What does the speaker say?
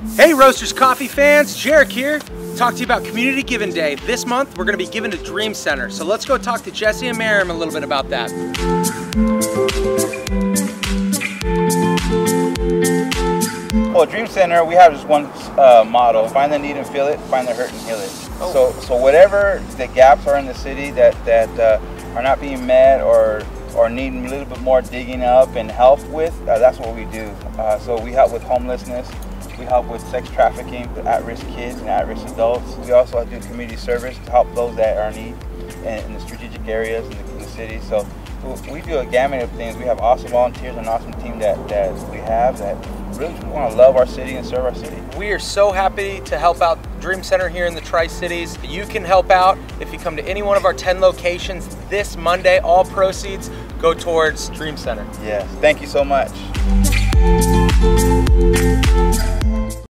Hey Roasters Coffee fans, Jarek here. Talk to you about Community Giving Day. This month we're going to be giving to Dream Center. So let's go talk to Jesse and Miriam a little bit about that. Well, Dream Center, we have just one uh, motto: find the need and feel it, find the hurt and heal it. Oh. So, so whatever the gaps are in the city that that uh, are not being met or or needing a little bit more digging up and help with, uh, that's what we do. Uh, so we help with homelessness. We help with sex trafficking, at-risk kids and at-risk adults. We also do community service to help those that are in need in, the strategic areas in the, in the city. So we- do a gamut of things. We have awesome volunteers, an awesome team that, that we have that really want to love our city and serve our city. We are so happy to help out Dream Center here in the Tri Cities. You can help out if you come to any one of our 10 locations this Monday. All proceeds go towards Dream Center. Yes, thank you so much.